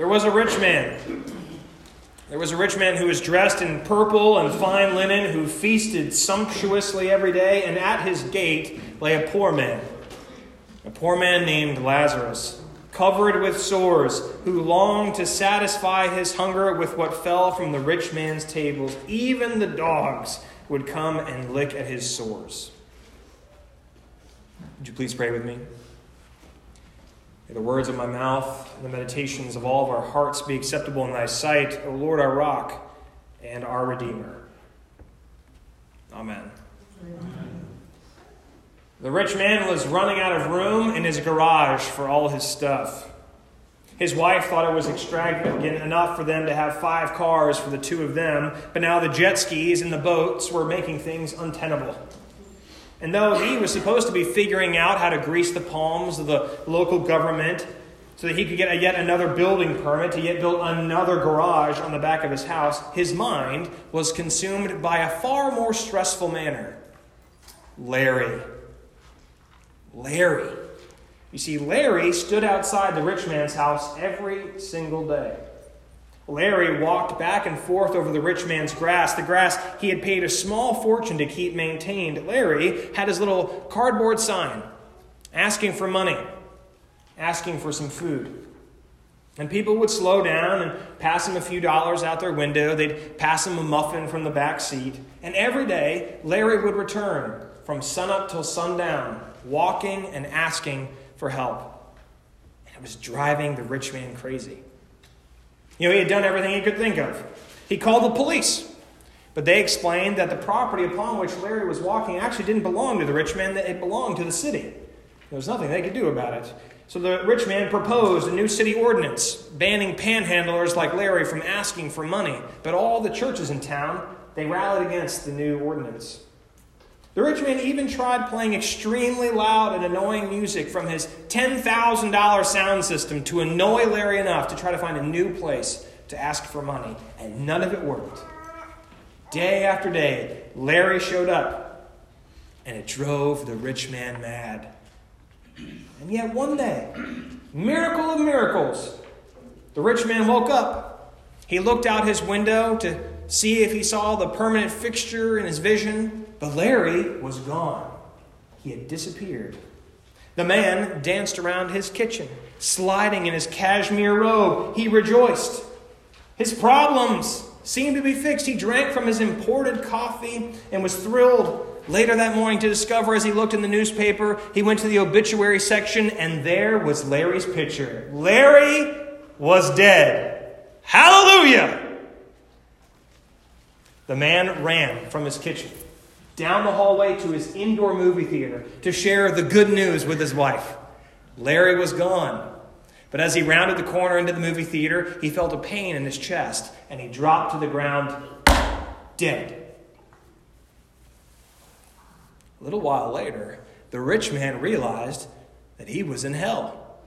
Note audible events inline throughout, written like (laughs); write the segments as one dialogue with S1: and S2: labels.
S1: There was a rich man. There was a rich man who was dressed in purple and fine linen, who feasted sumptuously every day, and at his gate lay a poor man, a poor man named Lazarus, covered with sores, who longed to satisfy his hunger with what fell from the rich man's tables. Even the dogs would come and lick at his sores. Would you please pray with me? May the words of my mouth and the meditations of all of our hearts be acceptable in thy sight, O Lord, our rock and our Redeemer. Amen. Amen. The rich man was running out of room in his garage for all his stuff. His wife thought it was extravagant enough for them to have five cars for the two of them, but now the jet skis and the boats were making things untenable. And though he was supposed to be figuring out how to grease the palms of the local government so that he could get a yet another building permit to yet build another garage on the back of his house, his mind was consumed by a far more stressful manner Larry. Larry. You see, Larry stood outside the rich man's house every single day. Larry walked back and forth over the rich man's grass, the grass he had paid a small fortune to keep maintained. Larry had his little cardboard sign asking for money, asking for some food. And people would slow down and pass him a few dollars out their window. They'd pass him a muffin from the back seat. And every day, Larry would return from sunup till sundown, walking and asking for help. And it was driving the rich man crazy. You know, he had done everything he could think of. He called the police, but they explained that the property upon which Larry was walking actually didn't belong to the rich man, that it belonged to the city. There was nothing they could do about it. So the rich man proposed a new city ordinance banning panhandlers like Larry from asking for money. But all the churches in town, they rallied against the new ordinance. The rich man even tried playing extremely loud and annoying music from his $10,000 sound system to annoy Larry enough to try to find a new place to ask for money, and none of it worked. Day after day, Larry showed up, and it drove the rich man mad. And yet, one day, miracle of miracles, the rich man woke up. He looked out his window to see if he saw the permanent fixture in his vision, but Larry was gone. He had disappeared. The man danced around his kitchen, sliding in his cashmere robe. He rejoiced. His problems seemed to be fixed. He drank from his imported coffee and was thrilled later that morning to discover as he looked in the newspaper, he went to the obituary section and there was Larry's picture. Larry was dead. Hallelujah! The man ran from his kitchen down the hallway to his indoor movie theater to share the good news with his wife. Larry was gone. But as he rounded the corner into the movie theater, he felt a pain in his chest and he dropped to the ground dead. A little while later, the rich man realized that he was in hell.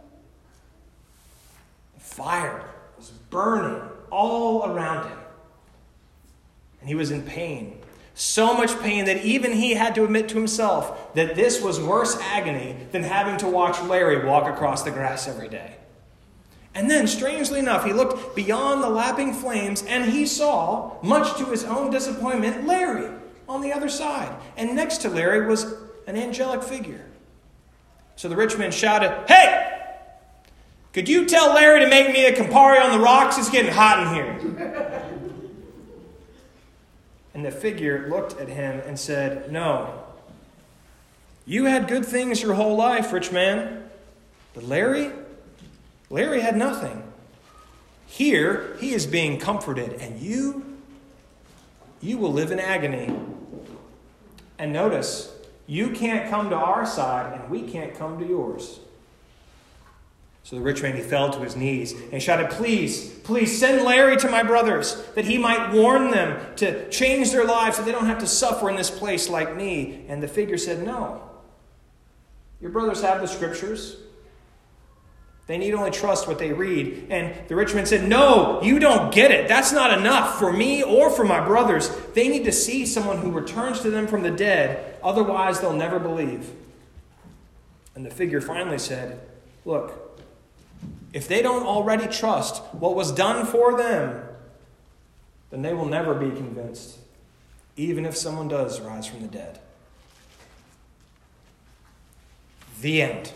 S1: The fire was burning all around him and he was in pain. So much pain that even he had to admit to himself that this was worse agony than having to watch Larry walk across the grass every day. And then, strangely enough, he looked beyond the lapping flames and he saw, much to his own disappointment, Larry on the other side. And next to Larry was an angelic figure. So the rich man shouted, Hey! Could you tell Larry to make me a Campari on the rocks? It's getting hot in here. And the figure looked at him and said, No. You had good things your whole life, rich man. But Larry? Larry had nothing. Here, he is being comforted, and you? You will live in agony. And notice, you can't come to our side, and we can't come to yours. So the rich man, he fell to his knees and shouted, Please, please send Larry to my brothers, that he might warn them to change their lives so they don't have to suffer in this place like me. And the figure said, No. Your brothers have the scriptures. They need only trust what they read. And the rich man said, No, you don't get it. That's not enough for me or for my brothers. They need to see someone who returns to them from the dead. Otherwise, they'll never believe. And the figure finally said, Look, if they don't already trust what was done for them, then they will never be convinced, even if someone does rise from the dead. The end.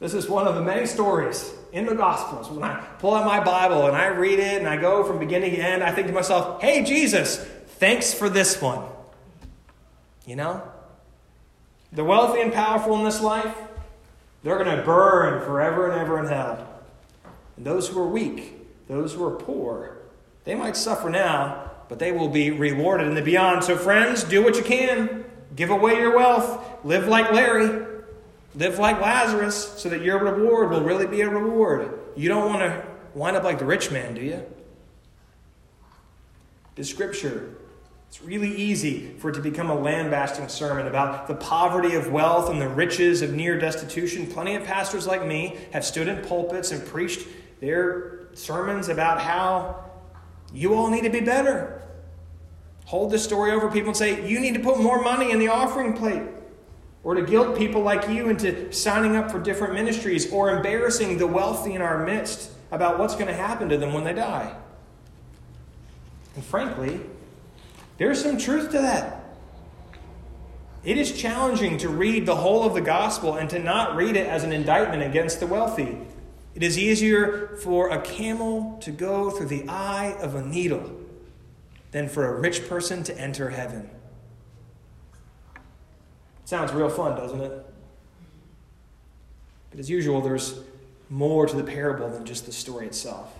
S1: This is one of the many stories in the Gospels. When I pull out my Bible and I read it and I go from beginning to end, I think to myself, hey, Jesus, thanks for this one. You know? The wealthy and powerful in this life, they're going to burn forever and ever in hell. And those who are weak, those who are poor, they might suffer now, but they will be rewarded in the beyond. So, friends, do what you can. Give away your wealth. Live like Larry. Live like Lazarus so that your reward will really be a reward. You don't want to wind up like the rich man, do you? The scripture, it's really easy for it to become a lambasting sermon about the poverty of wealth and the riches of near destitution. Plenty of pastors like me have stood in pulpits and preached their sermons about how you all need to be better. Hold this story over people and say, you need to put more money in the offering plate or to guilt people like you into signing up for different ministries, or embarrassing the wealthy in our midst about what's going to happen to them when they die. And frankly, there's some truth to that. It is challenging to read the whole of the gospel and to not read it as an indictment against the wealthy. It is easier for a camel to go through the eye of a needle than for a rich person to enter heaven. Sounds real fun, doesn't it? But as usual, there's more to the parable than just the story itself.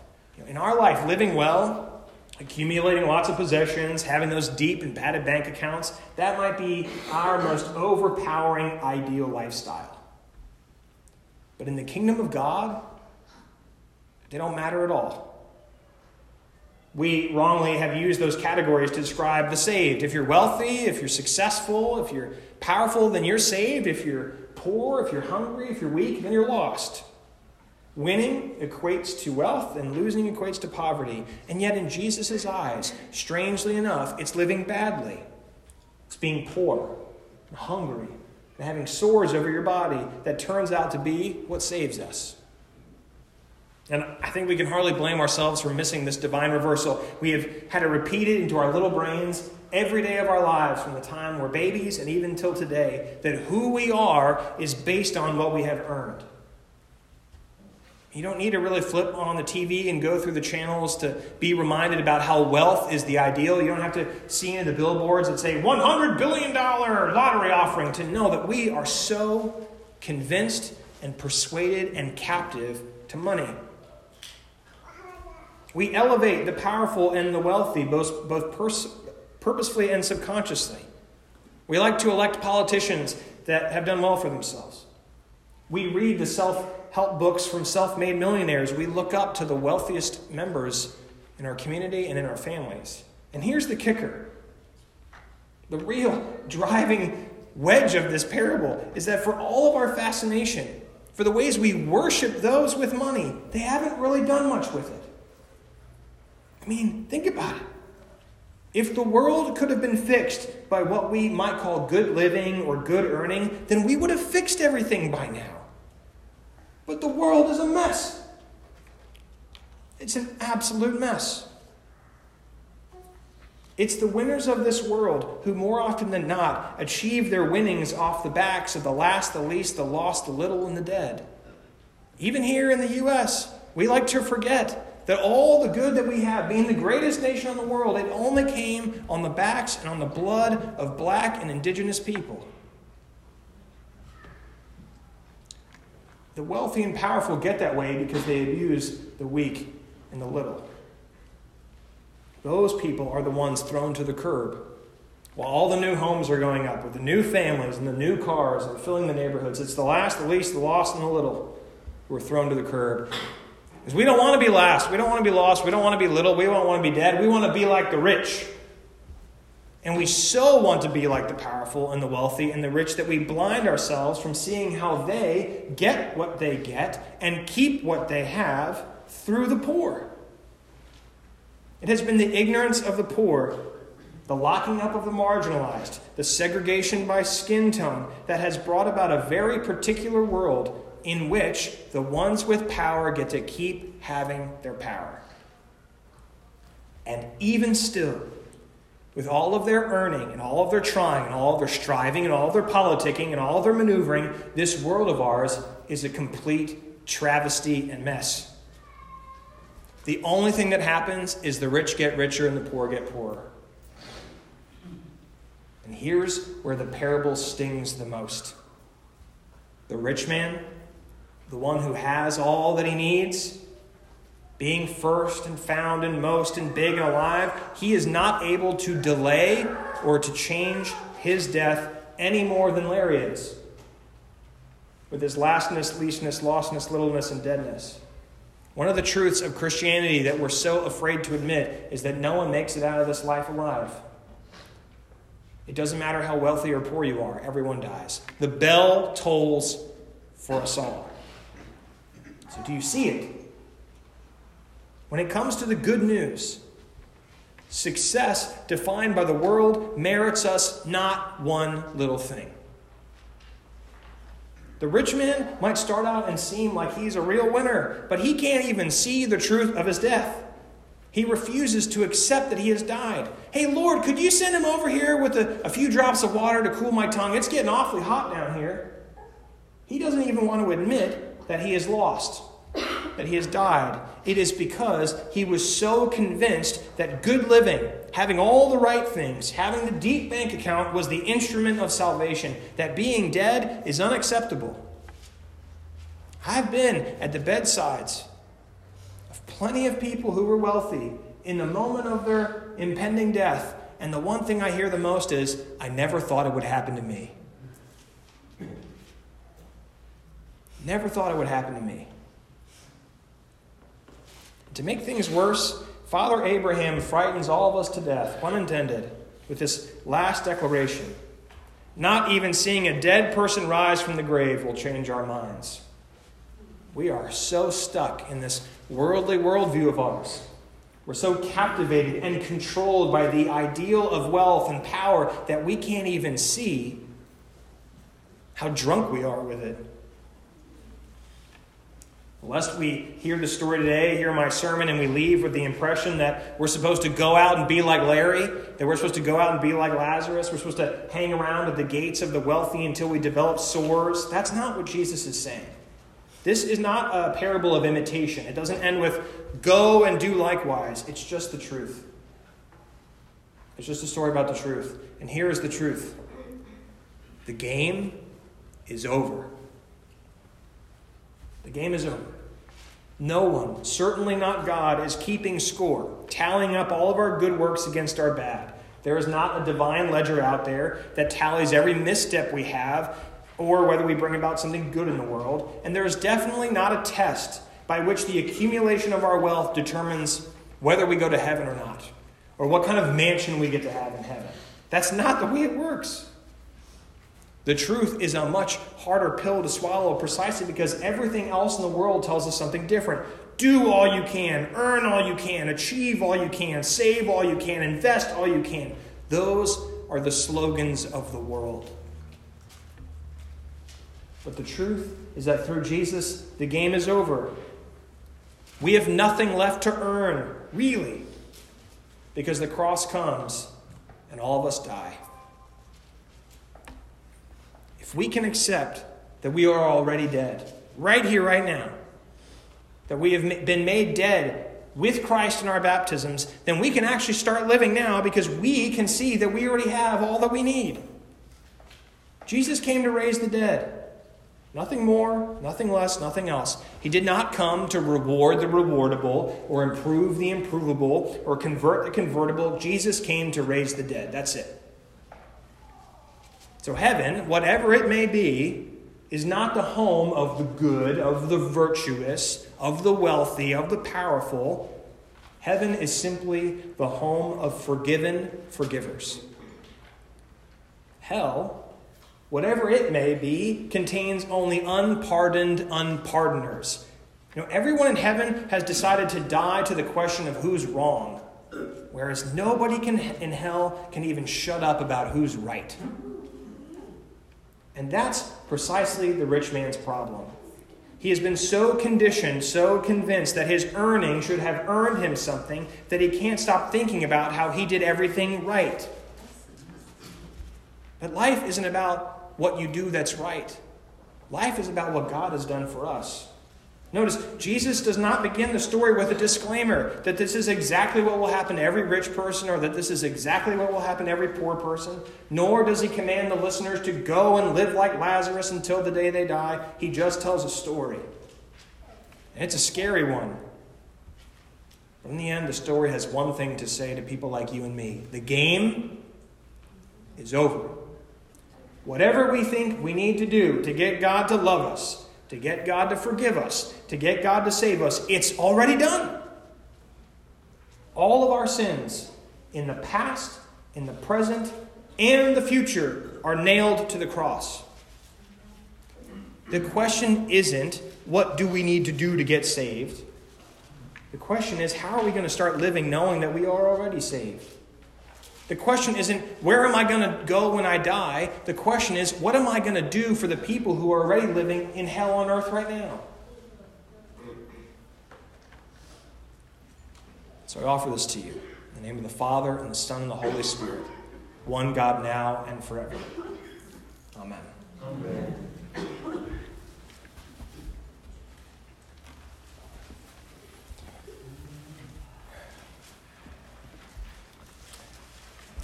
S1: In our life, living well, accumulating lots of possessions, having those deep and padded bank accounts, that might be our most overpowering ideal lifestyle. But in the kingdom of God, they don't matter at all we wrongly have used those categories to describe the saved. If you're wealthy, if you're successful, if you're powerful, then you're saved. If you're poor, if you're hungry, if you're weak, then you're lost. Winning equates to wealth, and losing equates to poverty. And yet, in Jesus' eyes, strangely enough, it's living badly. It's being poor, and hungry, and having sores over your body that turns out to be what saves us. And I think we can hardly blame ourselves for missing this divine reversal. We have had it repeated into our little brains every day of our lives from the time we're babies and even till today that who we are is based on what we have earned. You don't need to really flip on the TV and go through the channels to be reminded about how wealth is the ideal. You don't have to see any of the billboards that say $100 billion lottery offering to know that we are so convinced and persuaded and captive to money. We elevate the powerful and the wealthy, both, both pers- purposefully and subconsciously. We like to elect politicians that have done well for themselves. We read the self help books from self made millionaires. We look up to the wealthiest members in our community and in our families. And here's the kicker the real (laughs) driving wedge of this parable is that for all of our fascination, for the ways we worship those with money, they haven't really done much with it. I mean, think about it. If the world could have been fixed by what we might call good living or good earning, then we would have fixed everything by now. But the world is a mess. It's an absolute mess. It's the winners of this world who, more often than not, achieve their winnings off the backs of the last, the least, the lost, the little, and the dead. Even here in the U.S., we like to forget that all the good that we have, being the greatest nation in the world, it only came on the backs and on the blood of black and indigenous people. The wealthy and powerful get that way because they abuse the weak and the little. Those people are the ones thrown to the curb. While all the new homes are going up with the new families and the new cars and filling the neighborhoods, it's the last, the least, the lost, and the little who are thrown to the curb. Because we don't want to be last. We don't want to be lost. We don't want to be little. We don't want to be dead. We want to be like the rich. And we so want to be like the powerful and the wealthy and the rich that we blind ourselves from seeing how they get what they get and keep what they have through the poor. It has been the ignorance of the poor, the locking up of the marginalized, the segregation by skin tone that has brought about a very particular world in which the ones with power get to keep having their power. And even still, with all of their earning and all of their trying and all of their striving and all of their politicking and all of their maneuvering, this world of ours is a complete travesty and mess. The only thing that happens is the rich get richer and the poor get poorer. And here's where the parable stings the most the rich man, the one who has all that he needs, being first and found and most and big and alive, he is not able to delay or to change his death any more than Larry is. With his lastness, leastness, lostness, littleness, and deadness. One of the truths of Christianity that we're so afraid to admit is that no one makes it out of this life alive. It doesn't matter how wealthy or poor you are, everyone dies. The bell tolls for us all. So, do you see it? When it comes to the good news, success defined by the world merits us not one little thing. The rich man might start out and seem like he's a real winner, but he can't even see the truth of his death. He refuses to accept that he has died. Hey, Lord, could you send him over here with a, a, few drops of water to cool my tongue? It's getting awfully hot down here. He doesn't even want to admit that he is lost, that he has died. It is because he was so convinced that good living, having all the right things, having the deep bank account was the instrument of salvation, that being dead is unacceptable. I've been at the bedsides of plenty of people who were wealthy in the moment of their impending death. And the one thing I hear the most is, I never thought it would happen to me. Never thought it would happen to me. To make things worse, Father Abraham frightens all of us to death, pun intended, with this last declaration. Not even seeing a dead person rise from the grave will change our minds. We are so stuck in this worldly worldview of ours. We're so captivated and controlled by the ideal of wealth and power that we can't even see how drunk we are with it. Lest we hear the story today, hear my sermon, and we leave with the impression that we're supposed to go out and be like Larry, that we're supposed to go out and be like Lazarus, we're supposed to hang around at the gates of the wealthy until we develop sores. That's not what Jesus is saying. This is not a parable of imitation. It doesn't end with, go and do likewise. It's just the truth. It's just a story about the truth. And here is the truth the game is over. The game is over. No one, certainly not God, is keeping score, tallying up all of our good works against our bad. There is not a divine ledger out there that tallies every misstep we have or whether we bring about something good in the world. And there is definitely not a test by which the accumulation of our wealth determines whether we go to heaven or not, or what kind of mansion we get to have in heaven. That's not the way it works. The truth is a much harder pill to swallow precisely because everything else in the world tells us something different. Do all you can, earn all you can, achieve all you can, save all you can, invest all you can. Those are the slogans of the world. But the truth is that through Jesus, the game is over. We have nothing left to earn, really, because the cross comes and all of us die. If we can accept that we are already dead, right here, right now, that we have been made dead with Christ in our baptisms, then we can actually start living now because we can see that we already have all that we need. Jesus came to raise the dead. Nothing more, nothing less, nothing else. He did not come to reward the rewardable or improve the improvable or convert the convertible. Jesus came to raise the dead. That's it. So, heaven, whatever it may be, is not the home of the good, of the virtuous, of the wealthy, of the powerful. Heaven is simply the home of forgiven forgivers. Hell whatever it may be, contains only unpardoned unpardoners. You know, everyone in heaven has decided to die to the question of who's wrong, whereas nobody can, in hell can even shut up about who's right. And that's precisely the rich man's problem. He has been so conditioned, so convinced that his earning should have earned him something that he can't stop thinking about how he did everything right. But life isn't about what you do that's right. Life is about what God has done for us. Notice, Jesus does not begin the story with a disclaimer that this is exactly what will happen to every rich person or that this is exactly what will happen to every poor person. Nor does he command the listeners to go and live like Lazarus until the day they die. He just tells a story. And it's a scary one. But in the end, the story has one thing to say to people like you and me the game is over. Whatever we think we need to do to get God to love us, to get God to forgive us, to get God to save us, it's already done. All of our sins in the past, in the present, and the future are nailed to the cross. The question isn't, what do we need to do to get saved? The question is, how are we going to start living knowing that we are already saved? The question isn't, where am I going to go when I die? The question is, what am I going to do for the people who are already living in hell on earth right now? So I offer this to you in the name of the Father, and the Son, and the Holy Spirit, one God now and forever. Amen. Amen.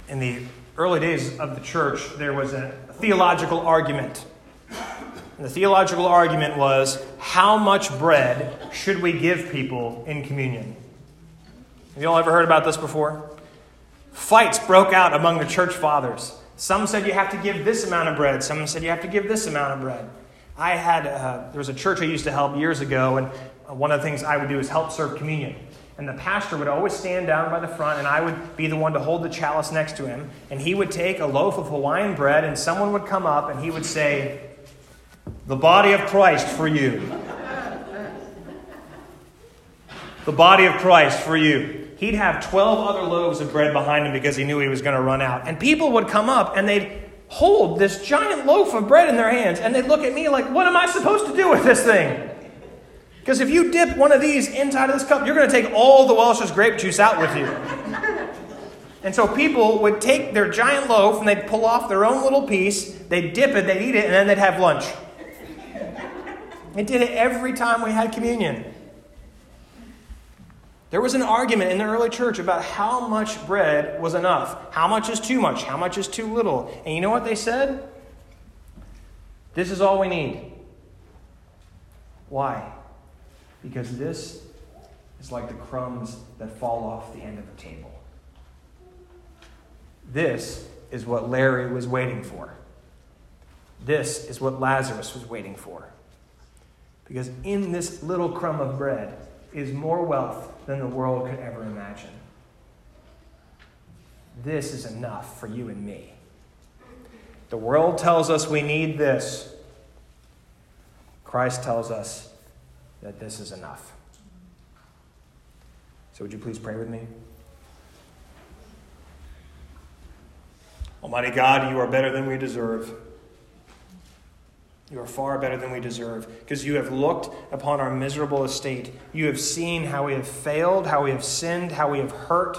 S1: In the early days of the church, there was a theological argument. And the theological argument was how much bread should we give people in communion? Have you all ever heard about this before? Fights broke out among the church fathers. Some said you have to give this amount of bread, some said you have to give this amount of bread. I had, uh, there was a church I used to help years ago, and one of the things I would do is help serve communion and the pastor would always stand down by the front, and I would be the one to hold the chalice next to him. And he would take a loaf of Hawaiian bread, and someone would come up and he would say, The body of Christ for you. the body of Christ for you. He'd have 12 other loaves of bread behind him because he knew he was going to run out. And people would come up and they'd hold this giant loaf of bread in their hands, and they'd look at me like, What am I supposed to do with this thing? Because if you dip one of these inside of this cup, you're going to take all the Welch's grape juice out with you. And so people would take their giant loaf and they'd pull off their own little piece, they'd dip it, they'd eat it, and then they'd have lunch. They did it every time we had communion. There was an argument in the early church about how much bread was enough. How much is too much? How much is too little? And you know what they said? This is all we need. Why? Because this is like the crumbs that fall off the end of the table. This is what Larry was waiting for. This is what Lazarus was waiting for. Because in this little crumb of bread is more wealth than the world could ever imagine. This is enough for you and me. The world tells us we need this. Christ tells us that this is enough. So, would you please pray with me? Almighty God, you are better than we deserve. You are far better than we deserve because you have looked upon our miserable estate. You have seen how we have failed, how we have sinned, how we have hurt.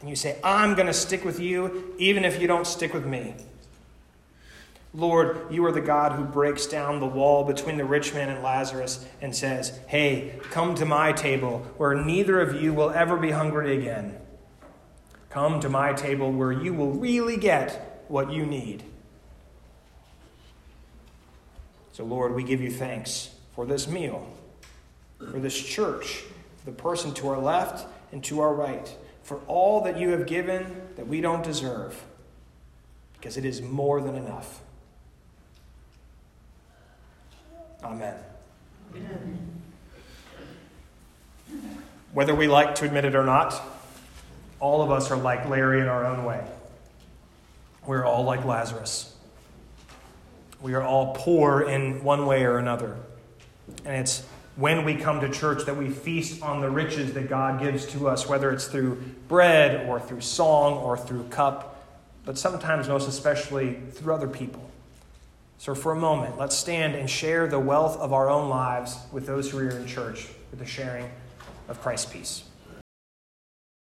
S1: And you say, I'm going to stick with you even if you don't stick with me. Lord, you are the God who breaks down the wall between the rich man and Lazarus and says, Hey, come to my table where neither of you will ever be hungry again. Come to my table where you will really get what you need. So, Lord, we give you thanks for this meal, for this church, for the person to our left and to our right, for all that you have given that we don't deserve, because it is more than enough. Amen. Whether we like to admit it or not, all of us are like Larry in our own way. We're all like Lazarus. We are all poor in one way or another. And it's when we come to church that we feast on the riches that God gives to us, whether it's through bread or through song or through cup, but sometimes, most especially, through other people. So, for a moment, let's stand and share the wealth of our own lives with those who are in church with the sharing of Christ's peace.